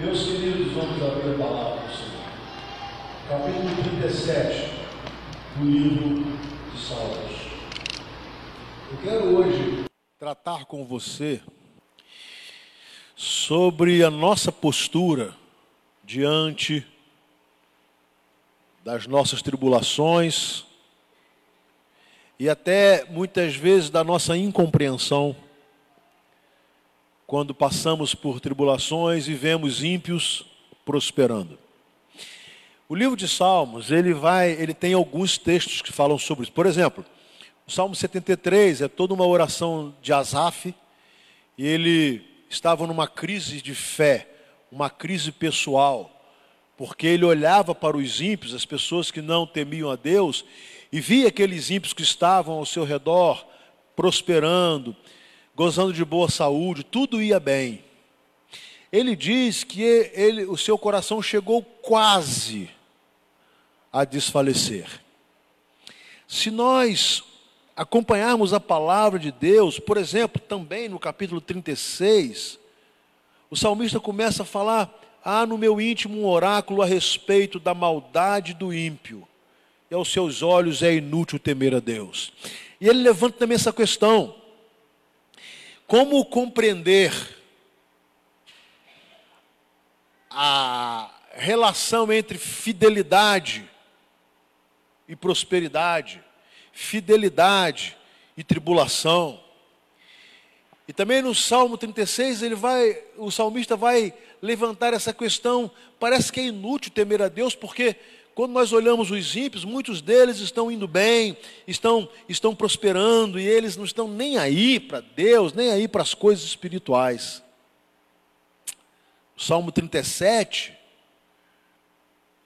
Meus queridos, vamos abrir a palavra do Senhor. Capítulo 37 do livro de Salmos. Eu quero hoje tratar com você sobre a nossa postura diante das nossas tribulações e até muitas vezes da nossa incompreensão quando passamos por tribulações e vemos ímpios prosperando. O livro de Salmos, ele vai, ele tem alguns textos que falam sobre isso. Por exemplo, o Salmo 73 é toda uma oração de Asaf, e ele estava numa crise de fé, uma crise pessoal, porque ele olhava para os ímpios, as pessoas que não temiam a Deus, e via aqueles ímpios que estavam ao seu redor prosperando, gozando de boa saúde, tudo ia bem. Ele diz que ele, o seu coração chegou quase a desfalecer. Se nós acompanharmos a palavra de Deus, por exemplo, também no capítulo 36, o salmista começa a falar: há no meu íntimo um oráculo a respeito da maldade do ímpio, e aos seus olhos é inútil temer a Deus. E ele levanta também essa questão: como compreender a relação entre fidelidade e prosperidade, fidelidade e tribulação? E também no Salmo 36, ele vai, o salmista vai levantar essa questão. Parece que é inútil temer a Deus, porque quando nós olhamos os ímpios, muitos deles estão indo bem, estão, estão prosperando, e eles não estão nem aí para Deus, nem aí para as coisas espirituais. Salmo 37,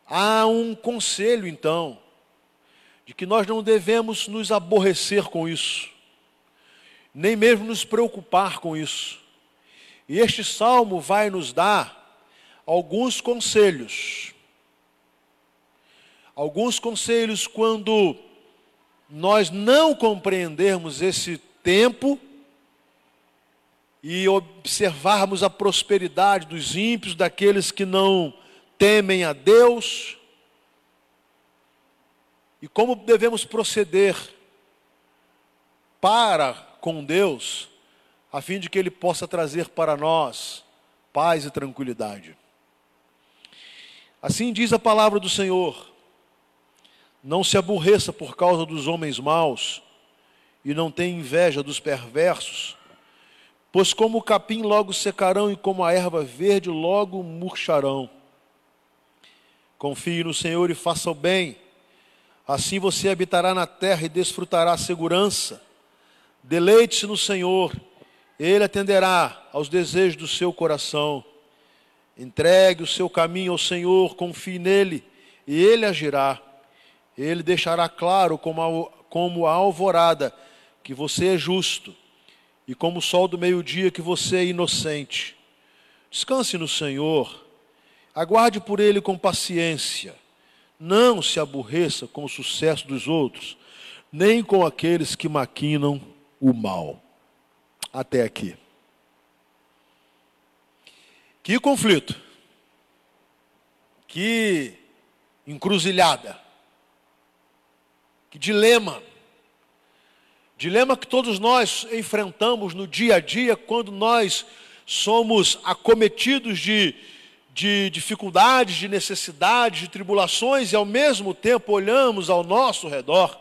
há um conselho então, de que nós não devemos nos aborrecer com isso, nem mesmo nos preocupar com isso. E este salmo vai nos dar alguns conselhos alguns conselhos quando nós não compreendermos esse tempo e observarmos a prosperidade dos ímpios, daqueles que não temem a Deus, e como devemos proceder para com Deus, a fim de que Ele possa trazer para nós paz e tranquilidade. Assim diz a palavra do Senhor. Não se aborreça por causa dos homens maus, e não tenha inveja dos perversos, pois como o capim logo secarão e como a erva verde logo murcharão. Confie no Senhor e faça o bem, assim você habitará na terra e desfrutará a segurança. Deleite-se no Senhor, Ele atenderá aos desejos do seu coração. Entregue o seu caminho ao Senhor, confie nele, e Ele agirá. Ele deixará claro como a, como a alvorada que você é justo, e como o sol do meio-dia que você é inocente. Descanse no Senhor, aguarde por Ele com paciência, não se aborreça com o sucesso dos outros, nem com aqueles que maquinam o mal. Até aqui. Que conflito, que encruzilhada. Que dilema. Dilema que todos nós enfrentamos no dia a dia quando nós somos acometidos de, de dificuldades, de necessidades, de tribulações e ao mesmo tempo olhamos ao nosso redor.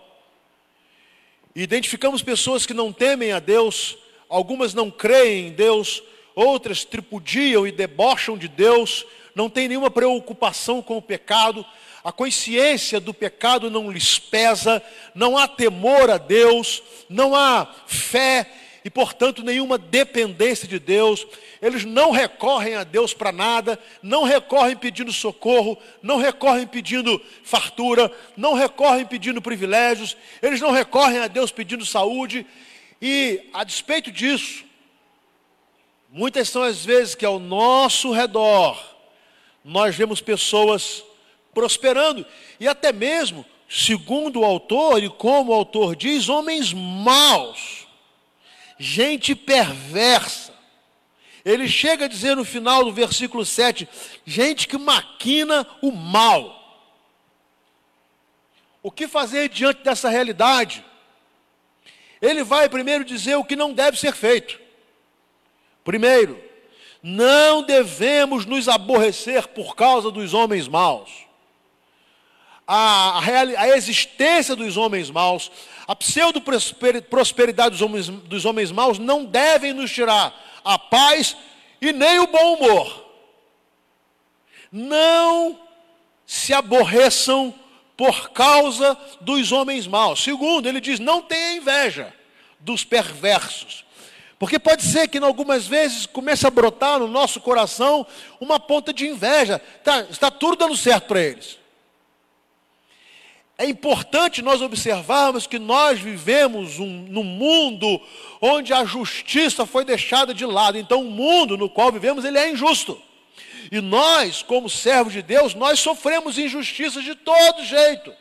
E identificamos pessoas que não temem a Deus, algumas não creem em Deus, outras tripudiam e debocham de Deus, não têm nenhuma preocupação com o pecado, a consciência do pecado não lhes pesa, não há temor a Deus, não há fé e, portanto, nenhuma dependência de Deus. Eles não recorrem a Deus para nada, não recorrem pedindo socorro, não recorrem pedindo fartura, não recorrem pedindo privilégios, eles não recorrem a Deus pedindo saúde. E, a despeito disso, muitas são as vezes que ao nosso redor nós vemos pessoas prosperando. E até mesmo, segundo o autor, e como o autor diz, homens maus, gente perversa, Ele chega a dizer no final do versículo 7: gente que maquina o mal. O que fazer diante dessa realidade? Ele vai primeiro dizer o que não deve ser feito. Primeiro, não devemos nos aborrecer por causa dos homens maus. A, a, a existência dos homens maus, a pseudo-prosperidade dos homens, dos homens maus não devem nos tirar a paz e nem o bom humor. Não se aborreçam por causa dos homens maus. Segundo, ele diz: não tenha inveja dos perversos. Porque pode ser que algumas vezes comece a brotar no nosso coração uma ponta de inveja. Tá, está tudo dando certo para eles. É importante nós observarmos que nós vivemos um, num mundo onde a justiça foi deixada de lado. Então, o mundo no qual vivemos, ele é injusto. E nós, como servos de Deus, nós sofremos injustiças de todo jeito.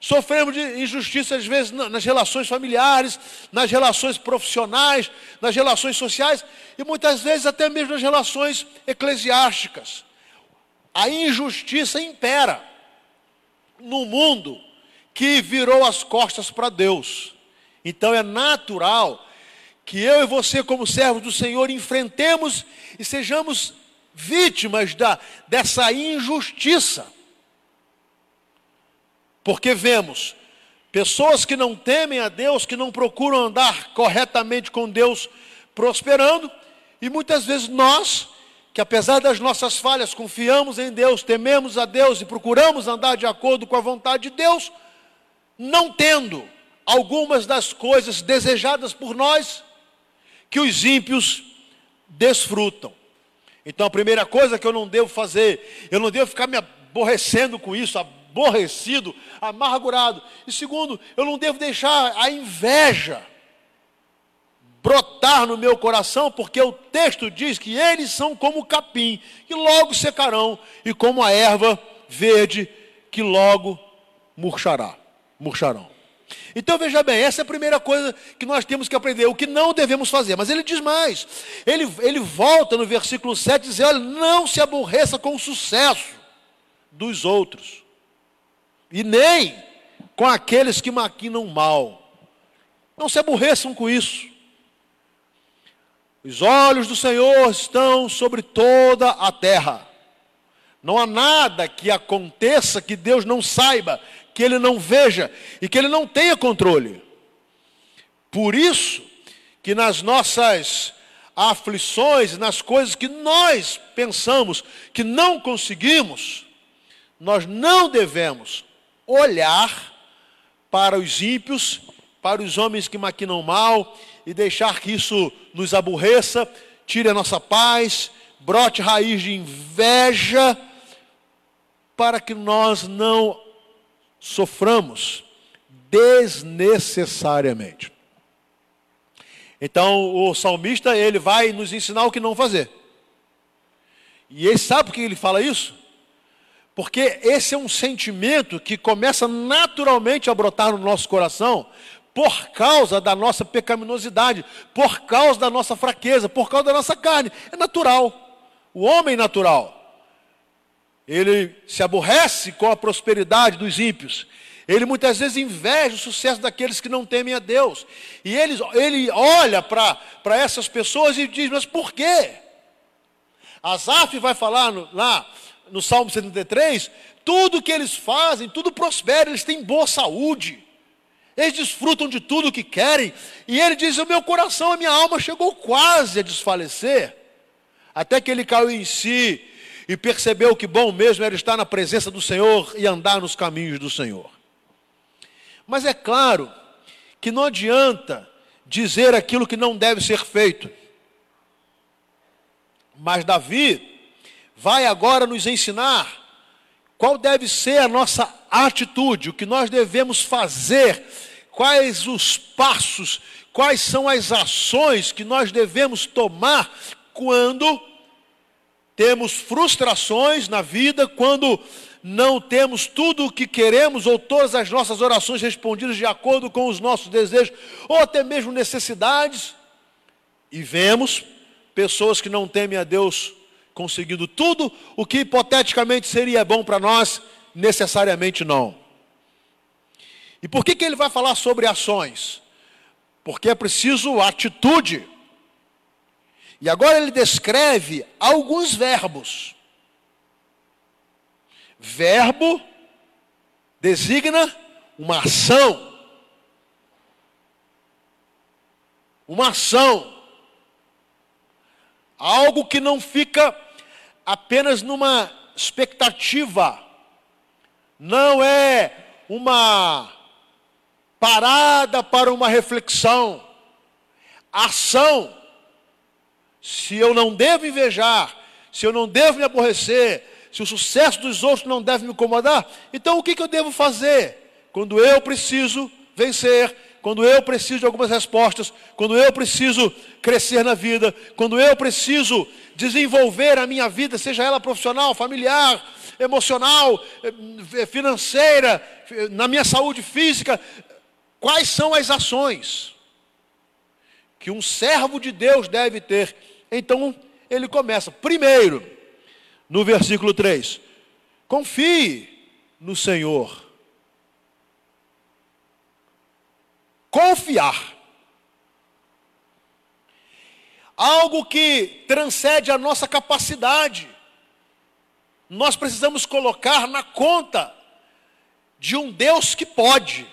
Sofremos de injustiça, às vezes, nas relações familiares, nas relações profissionais, nas relações sociais e muitas vezes até mesmo nas relações eclesiásticas. A injustiça impera no mundo que virou as costas para Deus. Então é natural que eu e você, como servos do Senhor, enfrentemos e sejamos vítimas da, dessa injustiça. Porque vemos pessoas que não temem a Deus, que não procuram andar corretamente com Deus, prosperando, e muitas vezes nós, que apesar das nossas falhas, confiamos em Deus, tememos a Deus e procuramos andar de acordo com a vontade de Deus, não tendo algumas das coisas desejadas por nós que os ímpios desfrutam. Então a primeira coisa que eu não devo fazer, eu não devo ficar me aborrecendo com isso, aborrecido, amargurado. E segundo, eu não devo deixar a inveja brotar no meu coração, porque o texto diz que eles são como o capim, que logo secarão, e como a erva verde, que logo murchará murcharão. Então veja bem, essa é a primeira coisa que nós temos que aprender, o que não devemos fazer. Mas ele diz mais, ele, ele volta no versículo 7 e diz: olha, não se aborreça com o sucesso dos outros, e nem com aqueles que maquinam mal. Não se aborreçam com isso. Os olhos do Senhor estão sobre toda a terra. Não há nada que aconteça que Deus não saiba que ele não veja e que ele não tenha controle. Por isso que nas nossas aflições, nas coisas que nós pensamos que não conseguimos, nós não devemos olhar para os ímpios, para os homens que maquinam mal e deixar que isso nos aborreça, tire a nossa paz, brote raiz de inveja, para que nós não soframos desnecessariamente. Então, o salmista, ele vai nos ensinar o que não fazer. E ele sabe por que ele fala isso? Porque esse é um sentimento que começa naturalmente a brotar no nosso coração por causa da nossa pecaminosidade, por causa da nossa fraqueza, por causa da nossa carne. É natural. O homem natural ele se aborrece com a prosperidade dos ímpios. Ele muitas vezes inveja o sucesso daqueles que não temem a Deus. E ele, ele olha para essas pessoas e diz: Mas por quê? Asaf vai falar no, lá no Salmo 73: tudo que eles fazem, tudo prospera, eles têm boa saúde, eles desfrutam de tudo o que querem. E ele diz: O meu coração, a minha alma chegou quase a desfalecer, até que ele caiu em si e percebeu que bom mesmo era estar na presença do Senhor e andar nos caminhos do Senhor. Mas é claro que não adianta dizer aquilo que não deve ser feito. Mas Davi vai agora nos ensinar qual deve ser a nossa atitude, o que nós devemos fazer, quais os passos, quais são as ações que nós devemos tomar quando temos frustrações na vida quando não temos tudo o que queremos ou todas as nossas orações respondidas de acordo com os nossos desejos ou até mesmo necessidades. E vemos pessoas que não temem a Deus conseguindo tudo o que hipoteticamente seria bom para nós, necessariamente não. E por que, que ele vai falar sobre ações? Porque é preciso atitude. E agora ele descreve alguns verbos. Verbo designa uma ação. Uma ação. Algo que não fica apenas numa expectativa. Não é uma parada para uma reflexão. Ação. Se eu não devo invejar, se eu não devo me aborrecer, se o sucesso dos outros não deve me incomodar, então o que, que eu devo fazer? Quando eu preciso vencer, quando eu preciso de algumas respostas, quando eu preciso crescer na vida, quando eu preciso desenvolver a minha vida, seja ela profissional, familiar, emocional, eh, financeira, na minha saúde física, quais são as ações que um servo de Deus deve ter? Então, ele começa, primeiro, no versículo 3, confie no Senhor Confiar. Algo que transcende a nossa capacidade. Nós precisamos colocar na conta de um Deus que pode.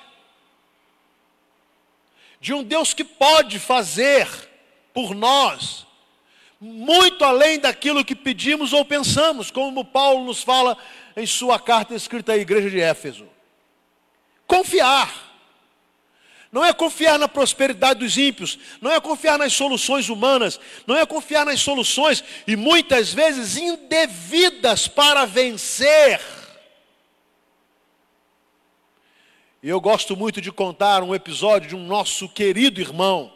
De um Deus que pode fazer por nós muito além daquilo que pedimos ou pensamos, como Paulo nos fala em sua carta escrita à igreja de Éfeso. Confiar. Não é confiar na prosperidade dos ímpios, não é confiar nas soluções humanas, não é confiar nas soluções e muitas vezes indevidas para vencer. E eu gosto muito de contar um episódio de um nosso querido irmão,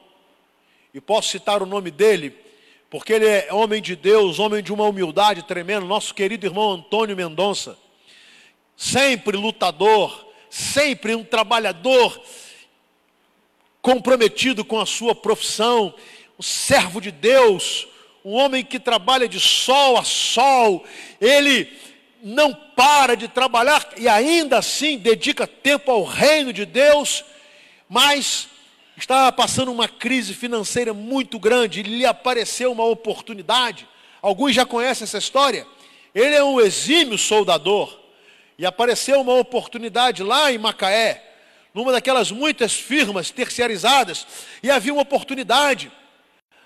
e posso citar o nome dele, porque ele é homem de Deus, homem de uma humildade tremenda, nosso querido irmão Antônio Mendonça, sempre lutador, sempre um trabalhador comprometido com a sua profissão, um servo de Deus, um homem que trabalha de sol a sol, ele não para de trabalhar e ainda assim dedica tempo ao reino de Deus, mas estava passando uma crise financeira muito grande, lhe apareceu uma oportunidade. Alguns já conhecem essa história. Ele é um exímio soldador e apareceu uma oportunidade lá em Macaé numa daquelas muitas firmas terciarizadas, e havia uma oportunidade.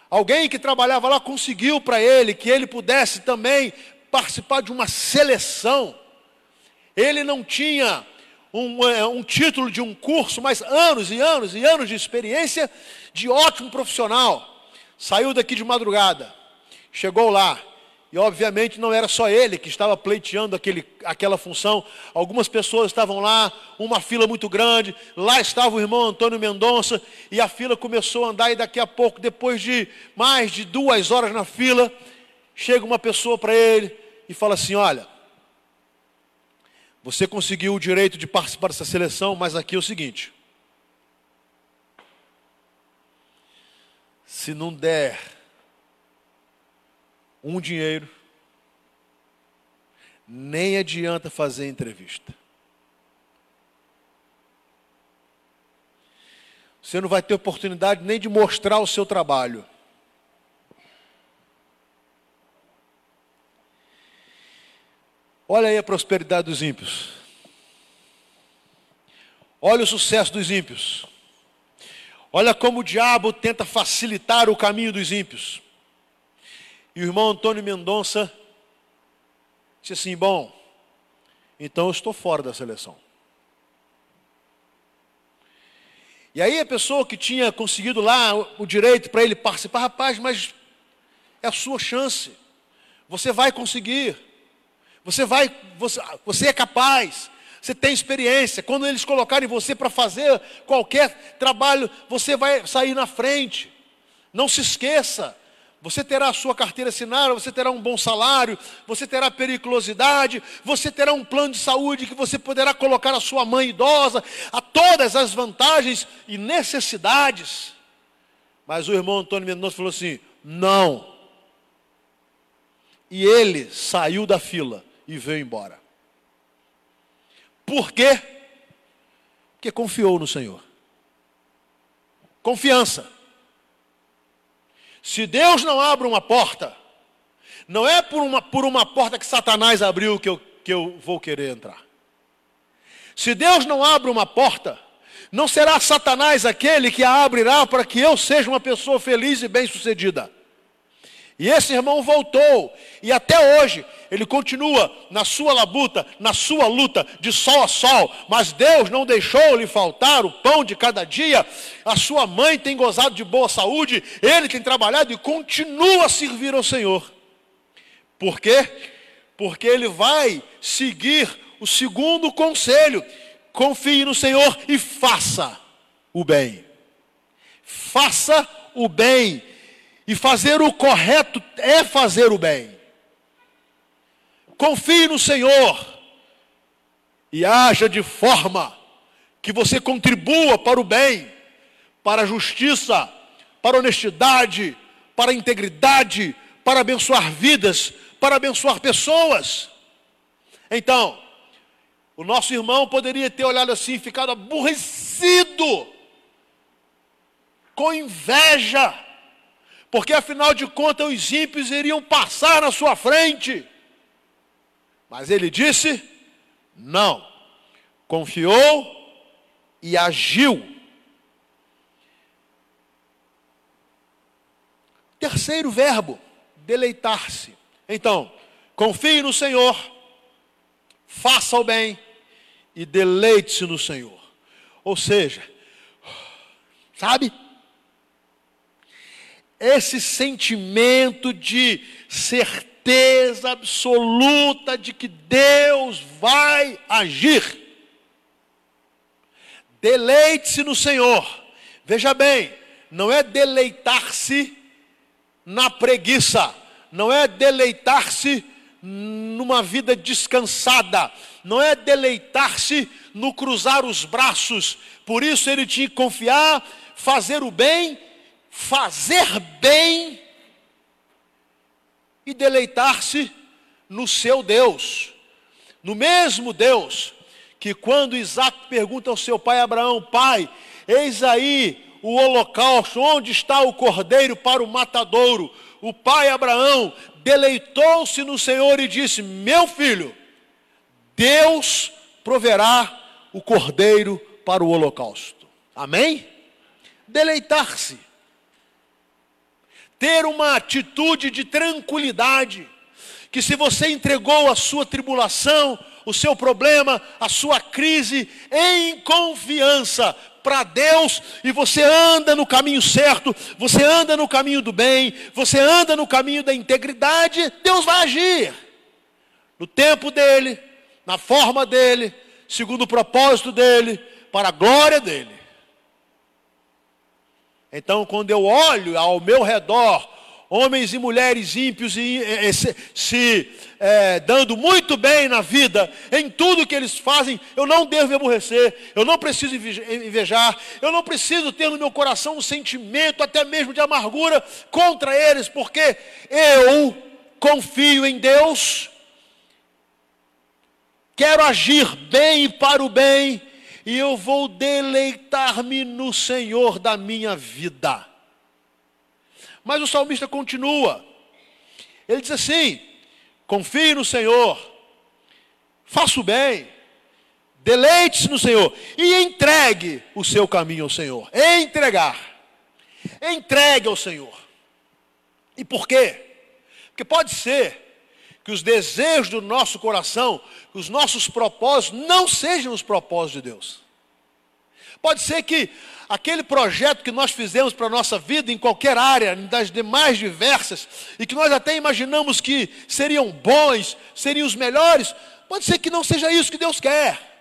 Alguém que trabalhava lá conseguiu para ele que ele pudesse também participar de uma seleção. Ele não tinha um, é, um, título de um curso, mas anos e anos e anos de experiência de ótimo profissional. Saiu daqui de madrugada, chegou lá, e obviamente não era só ele que estava pleiteando aquele, aquela função. Algumas pessoas estavam lá, uma fila muito grande. Lá estava o irmão Antônio Mendonça. E a fila começou a andar. E daqui a pouco, depois de mais de duas horas na fila, chega uma pessoa para ele e fala assim: Olha, você conseguiu o direito de participar dessa seleção, mas aqui é o seguinte. Se não der um dinheiro, nem adianta fazer entrevista. Você não vai ter oportunidade nem de mostrar o seu trabalho. Olha aí a prosperidade dos ímpios. Olha o sucesso dos ímpios. Olha como o diabo tenta facilitar o caminho dos ímpios. E o irmão Antônio Mendonça disse assim: Bom, então eu estou fora da seleção. E aí a pessoa que tinha conseguido lá o direito para ele participar, rapaz, mas é a sua chance. Você vai conseguir. Você vai, você, você é capaz. Você tem experiência. Quando eles colocarem você para fazer qualquer trabalho, você vai sair na frente. Não se esqueça. Você terá a sua carteira assinada, você terá um bom salário, você terá periculosidade, você terá um plano de saúde que você poderá colocar a sua mãe idosa, a todas as vantagens e necessidades. Mas o irmão Antônio Mendonça falou assim: não, E ele saiu da fila e veio embora. Por quê? Porque confiou no Senhor. Confiança. Se Deus não abre uma porta, não é por uma, por uma porta que Satanás abriu que eu, que eu vou querer entrar. Se Deus não abre uma porta, não será Satanás aquele que a abrirá para que eu seja uma pessoa feliz e bem-sucedida. E esse irmão voltou, e até hoje ele continua na sua labuta, na sua luta de sol a sol, mas Deus não deixou lhe faltar o pão de cada dia. A sua mãe tem gozado de boa saúde, ele tem trabalhado e continua a servir ao Senhor. Por quê? Porque ele vai seguir o segundo conselho: confie no Senhor e faça o bem. Faça o bem. E fazer o correto é fazer o bem. Confie no Senhor e haja de forma que você contribua para o bem, para a justiça, para a honestidade, para a integridade, para abençoar vidas, para abençoar pessoas. Então, o nosso irmão poderia ter olhado assim, ficado aborrecido, com inveja, porque afinal de contas os ímpios iriam passar na sua frente. Mas ele disse: não, confiou e agiu. Terceiro verbo, deleitar-se. Então, confie no Senhor, faça o bem e deleite-se no Senhor. Ou seja, sabe? Esse sentimento de certeza absoluta de que Deus vai agir. Deleite-se no Senhor. Veja bem, não é deleitar-se na preguiça não é deleitar-se numa vida descansada, não é deleitar-se no cruzar os braços. Por isso ele tinha que confiar, fazer o bem, fazer bem e deleitar-se no seu Deus. No mesmo Deus que quando Isaac pergunta ao seu pai Abraão, pai, eis aí o holocausto, onde está o cordeiro para o matadouro? o pai Abraão deleitou-se no Senhor e disse: Meu filho, Deus proverá o cordeiro para o holocausto. Amém? Deleitar-se. Ter uma atitude de tranquilidade, que se você entregou a sua tribulação, o seu problema, a sua crise em confiança para Deus e você anda no caminho certo, você anda no caminho do bem, você anda no caminho da integridade, Deus vai agir. No tempo dele, na forma dele, segundo o propósito dele, para a glória dele. Então, quando eu olho ao meu redor homens e mulheres ímpios e, e se, se é, dando muito bem na vida, em tudo que eles fazem, eu não devo me aborrecer, eu não preciso invejar, eu não preciso ter no meu coração um sentimento até mesmo de amargura contra eles, porque eu confio em Deus, quero agir bem para o bem, e eu vou deleitar-me no Senhor da minha vida. Mas o salmista continua. Ele diz assim: confie no Senhor, faça o bem, deleite-se no Senhor e entregue o seu caminho ao Senhor. Entregar. Entregue ao Senhor. E por quê? Porque pode ser que os desejos do nosso coração, os nossos propósitos, não sejam os propósitos de Deus. Pode ser que aquele projeto que nós fizemos para a nossa vida, em qualquer área, das demais diversas, e que nós até imaginamos que seriam bons, seriam os melhores, pode ser que não seja isso que Deus quer.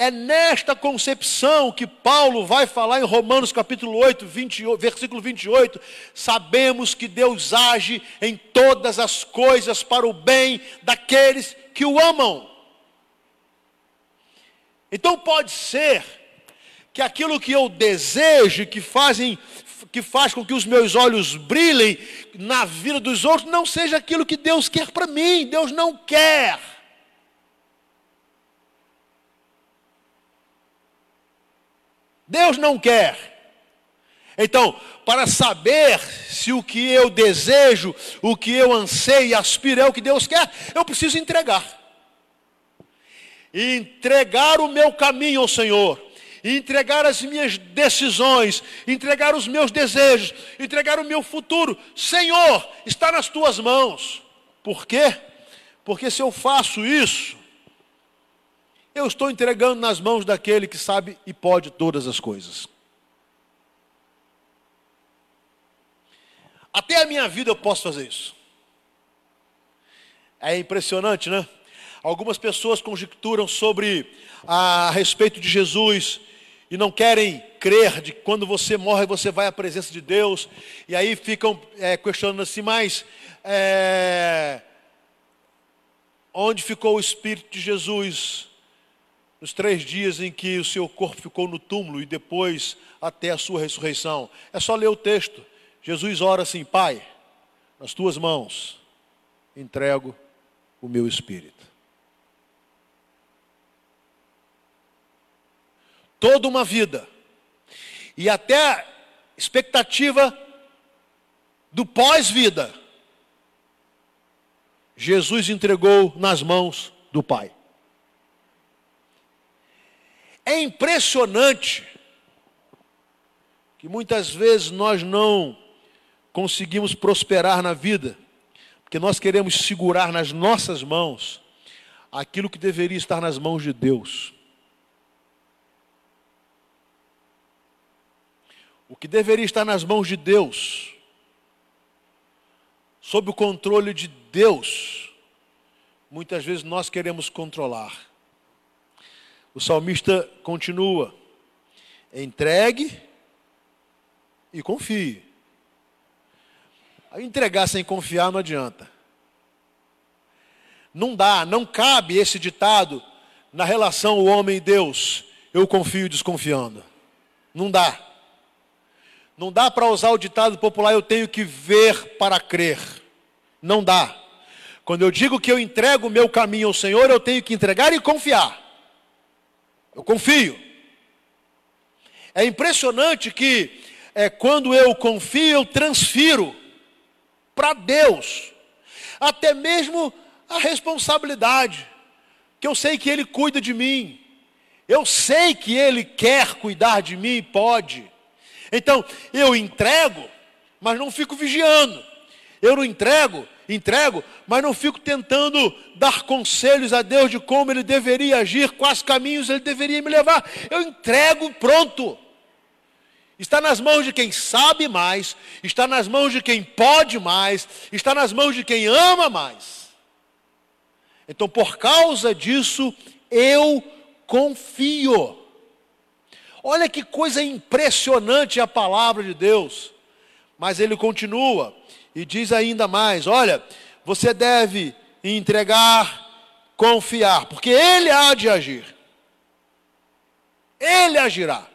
É nesta concepção que Paulo vai falar em Romanos capítulo 8, 28, versículo 28. Sabemos que Deus age em todas as coisas para o bem daqueles que o amam. Então pode ser que aquilo que eu desejo, que fazem, que faz com que os meus olhos brilhem na vida dos outros não seja aquilo que Deus quer para mim. Deus não quer. Deus não quer. Então, para saber se o que eu desejo, o que eu anseio e aspiro é o que Deus quer, eu preciso entregar. entregar o meu caminho ao Senhor, entregar as minhas decisões, entregar os meus desejos, entregar o meu futuro. Senhor, está nas tuas mãos. Por quê? Porque se eu faço isso, eu estou entregando nas mãos daquele que sabe e pode todas as coisas. Até a minha vida eu posso fazer isso. É impressionante, né? Algumas pessoas conjecturam sobre a, respeito de Jesus e não querem crer de que quando você morre você vai à presença de Deus e aí ficam é, questionando assim, mas é, onde ficou o Espírito de Jesus nos três dias em que o seu corpo ficou no túmulo e depois até a sua ressurreição? É só ler o texto. Jesus ora assim: Pai, nas tuas mãos entrego o meu espírito. Toda uma vida e até expectativa do pós-vida, Jesus entregou nas mãos do Pai. É impressionante que muitas vezes nós não conseguimos prosperar na vida, porque nós queremos segurar nas nossas mãos aquilo que deveria estar nas mãos de Deus. O que deveria estar nas mãos de Deus, sob o controle de Deus, muitas vezes nós queremos controlar. O salmista continua: entregue e confie. Entregar sem confiar não adianta. Não dá, não cabe esse ditado na relação o homem e Deus. Eu confio desconfiando. Não dá. Não dá para usar o ditado popular, eu tenho que ver para crer. Não dá. Quando eu digo que eu entrego o meu caminho ao Senhor, eu tenho que entregar e confiar. Eu confio. É impressionante que é, quando eu confio, eu transfiro para Deus, até mesmo a responsabilidade, que eu sei que Ele cuida de mim, eu sei que Ele quer cuidar de mim, pode. Então, eu entrego, mas não fico vigiando. Eu não entrego, entrego, mas não fico tentando dar conselhos a Deus de como Ele deveria agir, quais caminhos Ele deveria me levar. Eu entrego, pronto. Está nas mãos de quem sabe mais, está nas mãos de quem pode mais, está nas mãos de quem ama mais. Então, por causa disso, eu confio. Olha que coisa impressionante a palavra de Deus. Mas ele continua e diz ainda mais: olha, você deve entregar, confiar, porque ele há de agir. Ele agirá.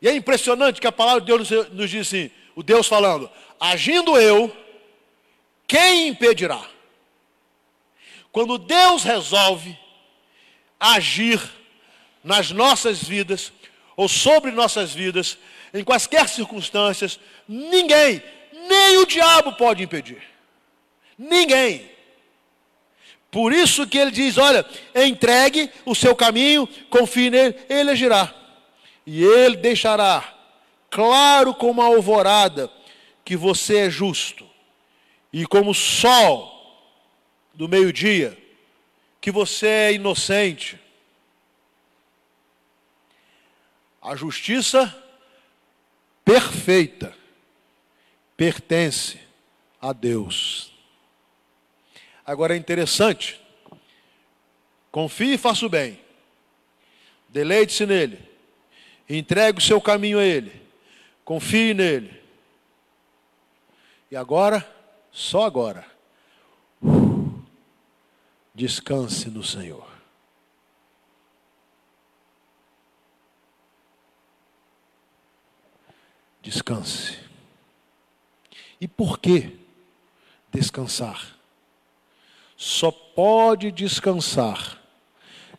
E é impressionante que a palavra de Deus nos diz assim: o Deus falando, agindo eu, quem impedirá? Quando Deus resolve agir nas nossas vidas, ou sobre nossas vidas, em quaisquer circunstâncias, ninguém, nem o diabo pode impedir. Ninguém. Por isso que ele diz: olha, entregue o seu caminho, confie nele, ele agirá e ele deixará claro como a alvorada que você é justo, e como o sol do meio-dia, que você é inocente. A justiça perfeita pertence a Deus. Agora é interessante, confie e faça o bem, deleite-se nele, Entregue o seu caminho a Ele. Confie nele. E agora, só agora, descanse no Senhor. Descanse. E por que descansar? Só pode descansar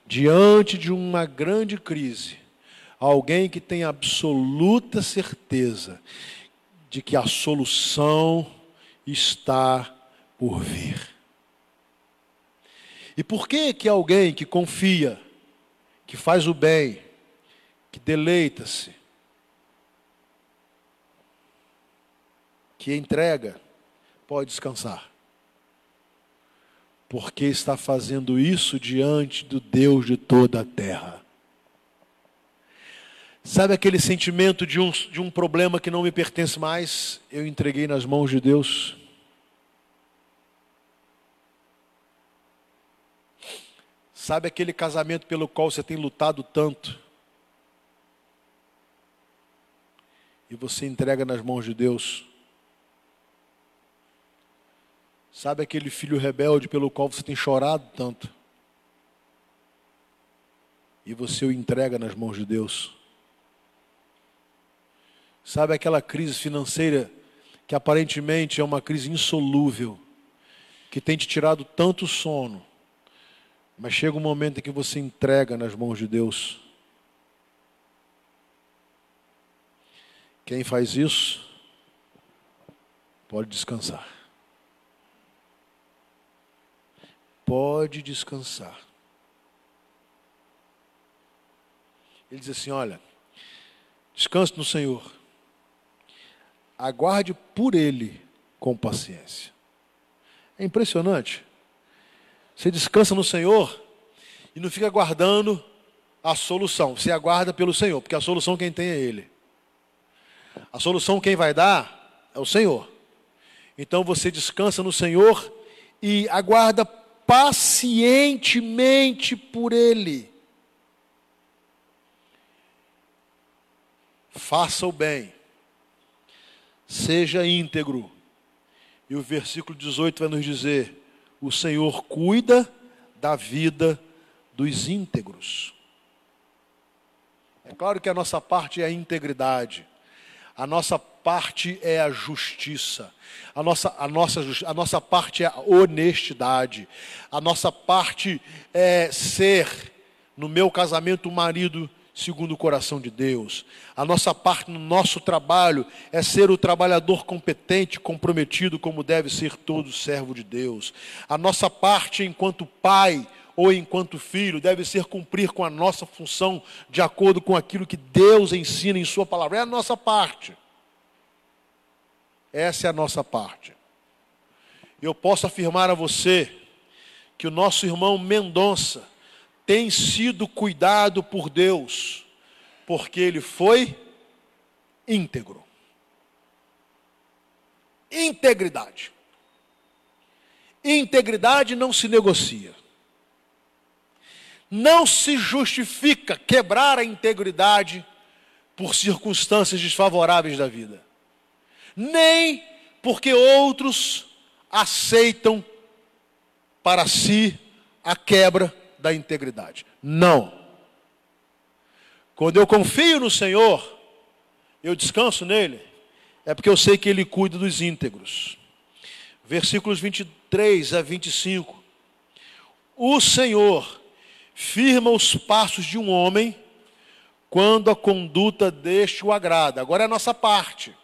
diante de uma grande crise alguém que tem absoluta certeza de que a solução está por vir. E por que que alguém que confia, que faz o bem, que deleita-se, que entrega, pode descansar? Porque está fazendo isso diante do Deus de toda a terra. Sabe aquele sentimento de um, de um problema que não me pertence mais? Eu entreguei nas mãos de Deus. Sabe aquele casamento pelo qual você tem lutado tanto? E você entrega nas mãos de Deus. Sabe aquele filho rebelde pelo qual você tem chorado tanto? E você o entrega nas mãos de Deus. Sabe aquela crise financeira que aparentemente é uma crise insolúvel, que tem te tirado tanto sono, mas chega um momento em que você entrega nas mãos de Deus. Quem faz isso pode descansar. Pode descansar. Ele diz assim: Olha, descanse no Senhor aguarde por ele com paciência. É impressionante. Você descansa no Senhor e não fica aguardando a solução. Você aguarda pelo Senhor, porque a solução quem tem é Ele. A solução quem vai dar é o Senhor. Então você descansa no Senhor e aguarda pacientemente por Ele. Faça o bem seja íntegro. E o versículo 18 vai nos dizer: o Senhor cuida da vida dos íntegros. É claro que a nossa parte é a integridade, a nossa parte é a justiça, a nossa, a nossa, a nossa parte é a honestidade, a nossa parte é ser, no meu casamento, marido segundo o coração de Deus. A nossa parte no nosso trabalho é ser o trabalhador competente, comprometido, como deve ser todo servo de Deus. A nossa parte enquanto pai ou enquanto filho deve ser cumprir com a nossa função de acordo com aquilo que Deus ensina em Sua palavra. É a nossa parte. Essa é a nossa parte. Eu posso afirmar a você que o nosso irmão Mendonça tem sido cuidado por Deus, porque ele foi íntegro. Integridade. Integridade não se negocia. Não se justifica quebrar a integridade por circunstâncias desfavoráveis da vida. Nem porque outros aceitam para si a quebra da integridade. Não. Quando eu confio no Senhor, eu descanso nele, é porque eu sei que ele cuida dos íntegros. Versículos 23 a 25. O Senhor firma os passos de um homem quando a conduta deste o agrada. Agora é a nossa parte.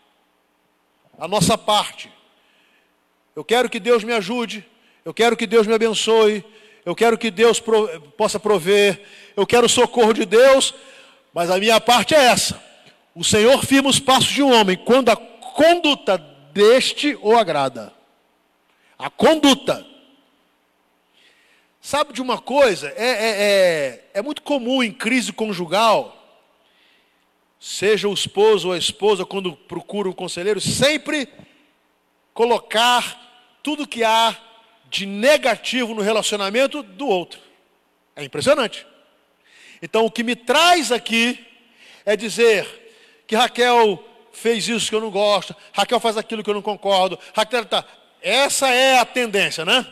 A nossa parte. Eu quero que Deus me ajude, eu quero que Deus me abençoe, eu quero que Deus pro, possa prover, eu quero o socorro de Deus, mas a minha parte é essa. O Senhor firma os passos de um homem quando a conduta deste o agrada. A conduta. Sabe de uma coisa? É, é, é, é muito comum em crise conjugal, seja o esposo ou a esposa, quando procura um conselheiro, sempre colocar tudo que há de negativo no relacionamento do outro. É impressionante. Então, o que me traz aqui é dizer que Raquel fez isso que eu não gosto, Raquel faz aquilo que eu não concordo, Raquel tá. Essa é a tendência, né?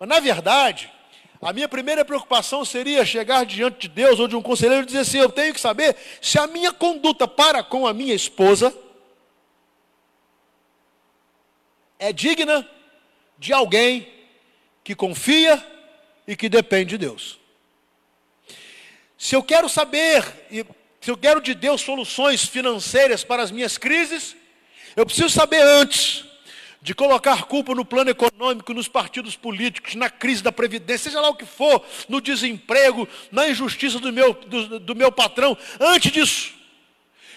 Mas na verdade, a minha primeira preocupação seria chegar diante de Deus ou de um conselheiro e dizer assim: eu tenho que saber se a minha conduta para com a minha esposa é digna de alguém que confia e que depende de Deus. Se eu quero saber, se eu quero de Deus soluções financeiras para as minhas crises, eu preciso saber antes de colocar culpa no plano econômico, nos partidos políticos, na crise da Previdência, seja lá o que for, no desemprego, na injustiça do meu, do, do meu patrão. Antes disso,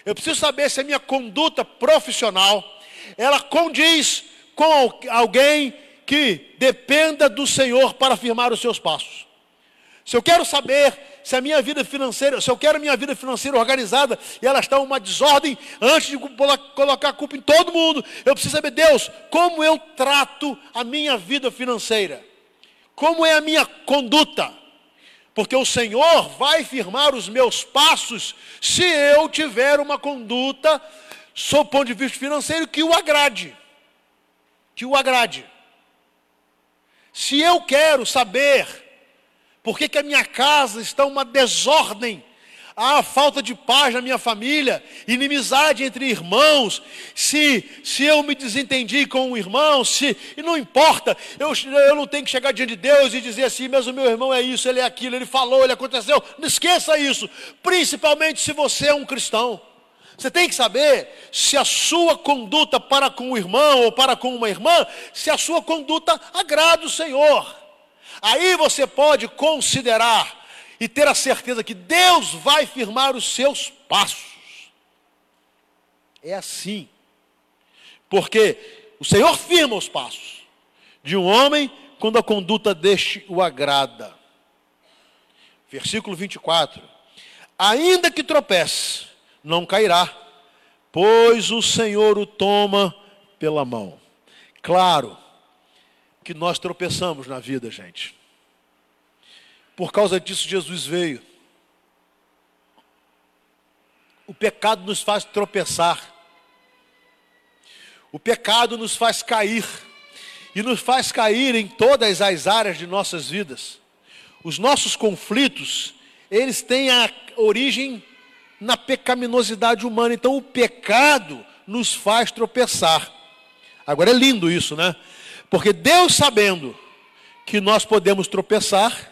eu preciso saber se a minha conduta profissional, ela condiz com alguém que dependa do Senhor para firmar os seus passos. Se eu quero saber se a minha vida financeira, se eu quero minha vida financeira organizada e ela está uma desordem, antes de colocar a culpa em todo mundo, eu preciso saber, Deus, como eu trato a minha vida financeira? Como é a minha conduta? Porque o Senhor vai firmar os meus passos se eu tiver uma conduta, sob ponto de vista financeiro, que o agrade. Que o agrade. Se eu quero saber por que, que a minha casa está uma desordem, há falta de paz na minha família, inimizade entre irmãos, se, se eu me desentendi com um irmão, se, e não importa, eu, eu não tenho que chegar diante de Deus e dizer assim, mas o meu irmão é isso, ele é aquilo, ele falou, ele aconteceu, não esqueça isso, principalmente se você é um cristão. Você tem que saber se a sua conduta para com o irmão ou para com uma irmã, se a sua conduta agrada o Senhor. Aí você pode considerar e ter a certeza que Deus vai firmar os seus passos. É assim. Porque o Senhor firma os passos de um homem quando a conduta deste o agrada. Versículo 24: Ainda que tropece, não cairá, pois o Senhor o toma pela mão. Claro que nós tropeçamos na vida, gente. Por causa disso, Jesus veio. O pecado nos faz tropeçar. O pecado nos faz cair. E nos faz cair em todas as áreas de nossas vidas. Os nossos conflitos, eles têm a origem na pecaminosidade humana. Então, o pecado nos faz tropeçar. Agora é lindo isso, né? Porque Deus, sabendo que nós podemos tropeçar,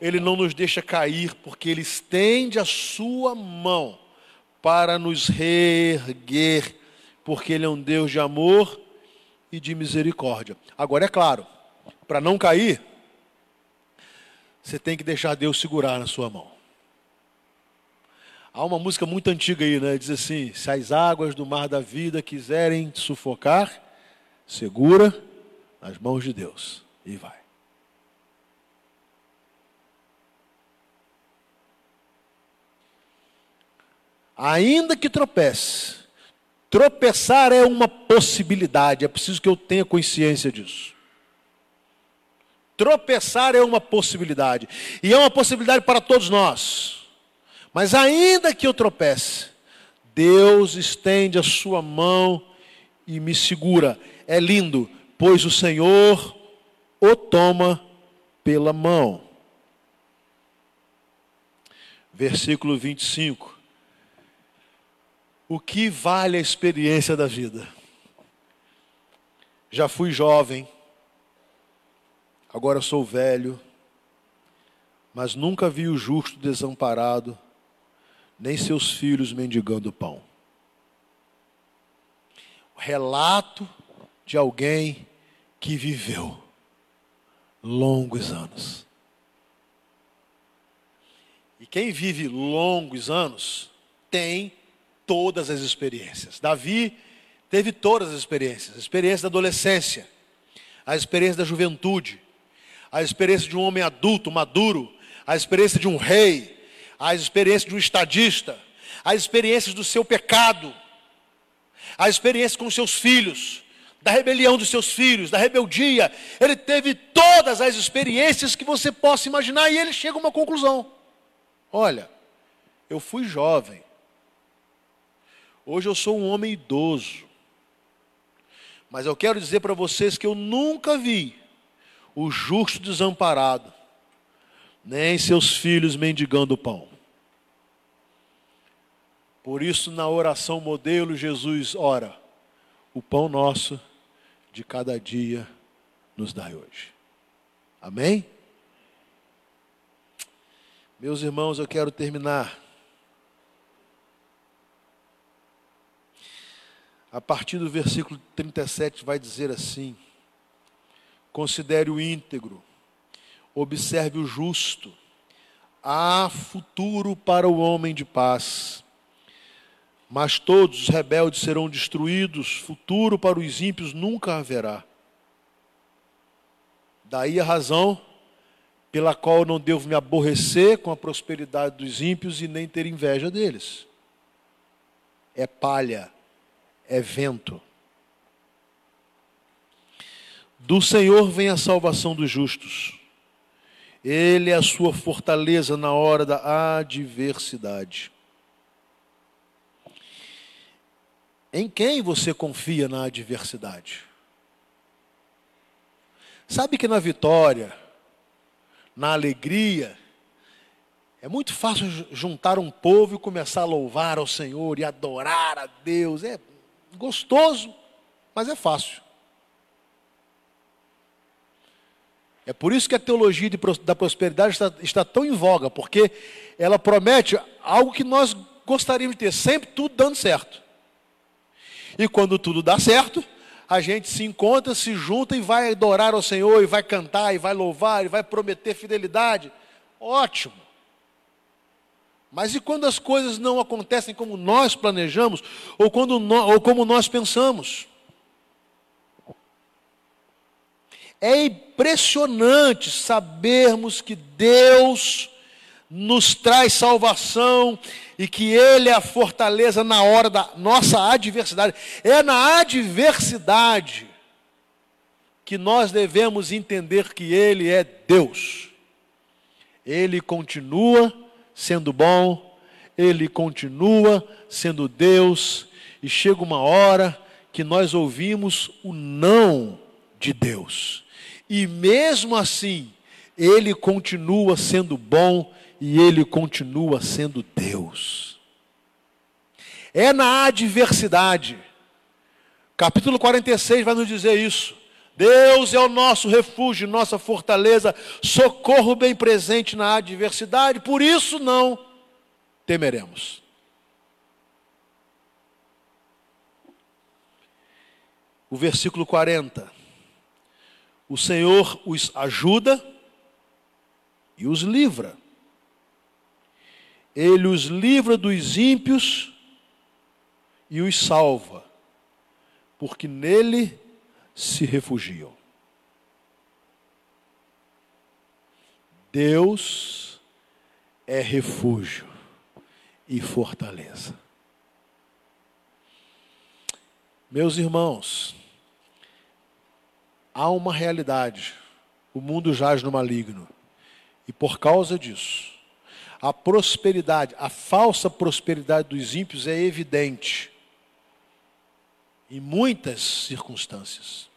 ele não nos deixa cair, porque Ele estende a sua mão para nos reerguer, porque Ele é um Deus de amor e de misericórdia. Agora, é claro, para não cair, você tem que deixar Deus segurar na sua mão. Há uma música muito antiga aí, né? Diz assim: Se as águas do mar da vida quiserem te sufocar, segura nas mãos de Deus e vai. ainda que tropece. Tropeçar é uma possibilidade, é preciso que eu tenha consciência disso. Tropeçar é uma possibilidade, e é uma possibilidade para todos nós. Mas ainda que eu tropece, Deus estende a sua mão e me segura. É lindo, pois o Senhor o toma pela mão. Versículo 25 o que vale a experiência da vida? Já fui jovem, agora sou velho, mas nunca vi o justo desamparado, nem seus filhos mendigando pão. O relato de alguém que viveu longos anos. E quem vive longos anos tem todas as experiências. Davi teve todas as experiências: a experiência da adolescência, a experiência da juventude, a experiência de um homem adulto, maduro, a experiência de um rei, a experiência de um estadista, as experiências do seu pecado, a experiência com seus filhos, da rebelião dos seus filhos, da rebeldia. Ele teve todas as experiências que você possa imaginar e ele chega a uma conclusão: olha, eu fui jovem, Hoje eu sou um homem idoso. Mas eu quero dizer para vocês que eu nunca vi o justo desamparado, nem seus filhos mendigando pão. Por isso, na oração modelo, Jesus ora: O pão nosso de cada dia nos dai hoje. Amém? Meus irmãos, eu quero terminar. A partir do versículo 37 vai dizer assim: Considere o íntegro, observe o justo, há futuro para o homem de paz. Mas todos os rebeldes serão destruídos, futuro para os ímpios nunca haverá. Daí a razão pela qual não devo me aborrecer com a prosperidade dos ímpios e nem ter inveja deles. É palha, é vento. Do Senhor vem a salvação dos justos. Ele é a sua fortaleza na hora da adversidade. Em quem você confia na adversidade? Sabe que na vitória, na alegria, é muito fácil juntar um povo e começar a louvar ao Senhor e adorar a Deus. É gostoso, mas é fácil. É por isso que a teologia da prosperidade está, está tão em voga, porque ela promete algo que nós gostaríamos de ter, sempre tudo dando certo. E quando tudo dá certo, a gente se encontra, se junta e vai adorar ao Senhor, e vai cantar, e vai louvar, e vai prometer fidelidade. Ótimo. Mas e quando as coisas não acontecem como nós planejamos, ou, quando ou como nós pensamos? É impressionante sabermos que Deus nos traz salvação e que Ele é a fortaleza na hora da nossa adversidade. É na adversidade que nós devemos entender que Ele é Deus. Ele continua sendo bom, Ele continua sendo Deus, e chega uma hora que nós ouvimos o não de Deus. E mesmo assim, ele continua sendo bom e ele continua sendo Deus. É na adversidade. Capítulo 46 vai nos dizer isso. Deus é o nosso refúgio, nossa fortaleza, socorro bem presente na adversidade, por isso não temeremos. O versículo 40 o Senhor os ajuda e os livra. Ele os livra dos ímpios e os salva, porque nele se refugiam. Deus é refúgio e fortaleza. Meus irmãos, há uma realidade. O mundo jaz no maligno. E por causa disso, a prosperidade, a falsa prosperidade dos ímpios é evidente em muitas circunstâncias.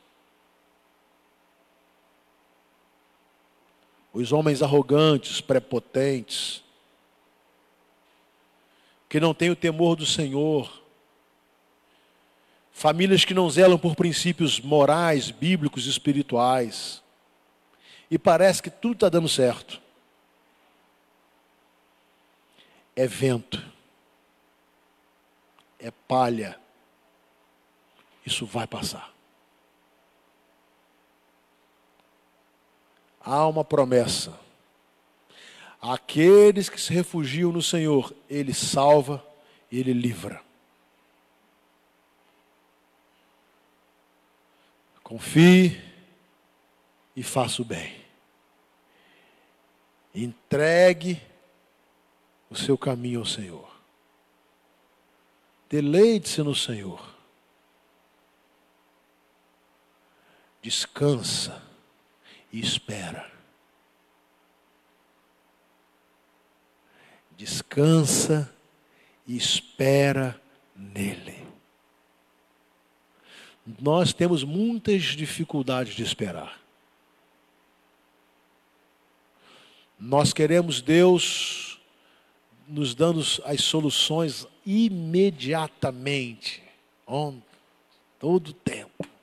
Os homens arrogantes, prepotentes, que não têm o temor do Senhor, famílias que não zelam por princípios morais, bíblicos, espirituais. E parece que tudo está dando certo. É vento, é palha. Isso vai passar. Há uma promessa. Aqueles que se refugiam no Senhor, Ele salva, Ele livra. Confie e faça o bem. Entregue o seu caminho ao Senhor. Deleite-se no Senhor. Descansa e espera. Descansa e espera nele. Nós temos muitas dificuldades de esperar. Nós queremos Deus nos dando as soluções imediatamente, on, todo o tempo.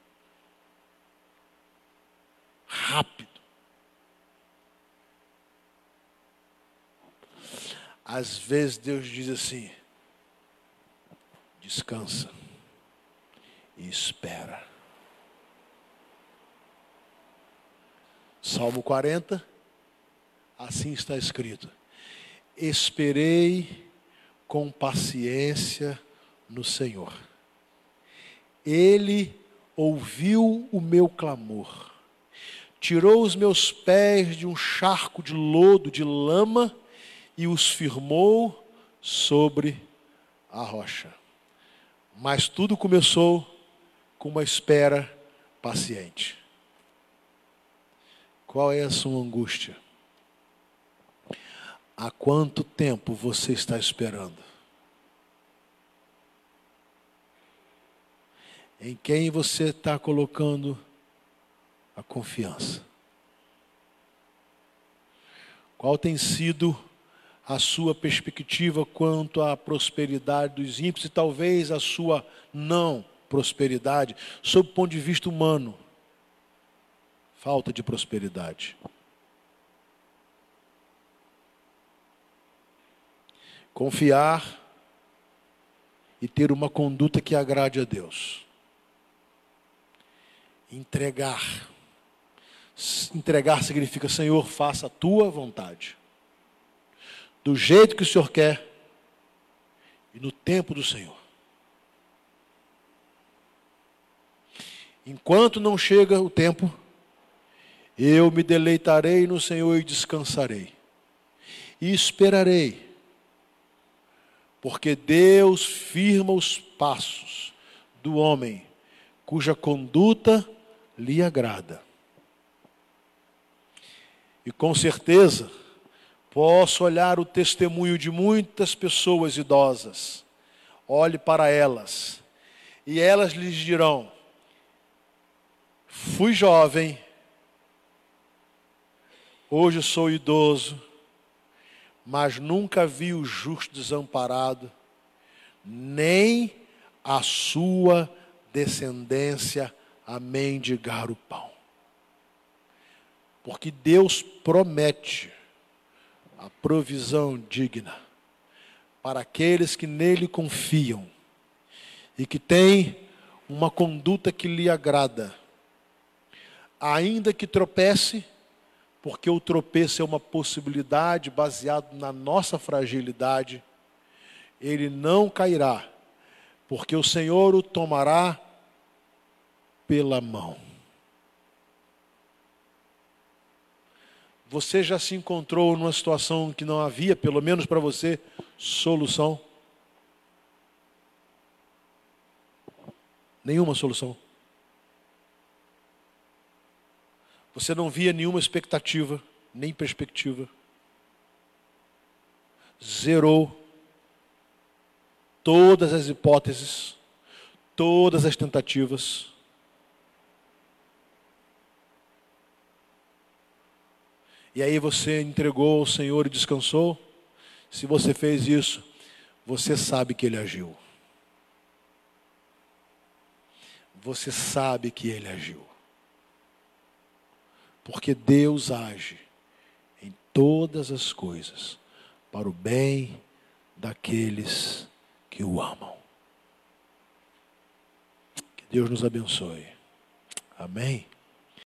rápido. Às vezes Deus diz assim: descansa e espera. Salmo 40, assim está escrito: Esperei com paciência no Senhor. Ele ouviu o meu clamor, tirou os meus pés de um charco de lodo, de lama, e os firmou sobre a rocha. Mas tudo começou com uma espera paciente. Qual é a sua angústia? Há quanto tempo você está esperando? Em quem você está colocando a confiança? Qual tem sido a sua perspectiva quanto à prosperidade dos ímpios e talvez a sua não prosperidade, sob o ponto de vista humano? Falta de prosperidade. Confiar e ter uma conduta que agrade a Deus. Entregar. Entregar significa, Senhor, faça a tua vontade. Do jeito que o Senhor quer e no tempo do Senhor. Enquanto não chega o tempo, eu me deleitarei no Senhor e descansarei. E esperarei porque Deus firma os passos do homem cuja conduta lhe agrada. E com certeza, posso olhar o testemunho de muitas pessoas idosas, olhe para elas, e elas lhes dirão: fui jovem, hoje sou idoso, mas nunca vi o justo desamparado, nem a sua descendência a mendigar o pão. Porque Deus promete a provisão digna para aqueles que nele confiam e que têm uma conduta que lhe agrada. Ainda que tropece, porque o tropeço é uma possibilidade baseado na nossa fragilidade, ele não cairá, porque o Senhor o tomará pela mão. Você já se encontrou numa situação que não havia, pelo menos para você, solução? Nenhuma solução. Você não via nenhuma expectativa, nem perspectiva. Zerou todas as hipóteses, todas as tentativas. E aí você entregou ao Senhor e descansou? Se você fez isso, você sabe que Ele agiu. Você sabe que Ele agiu. Porque Deus age em todas as coisas para o bem daqueles que o amam. Que Deus nos abençoe. Amém.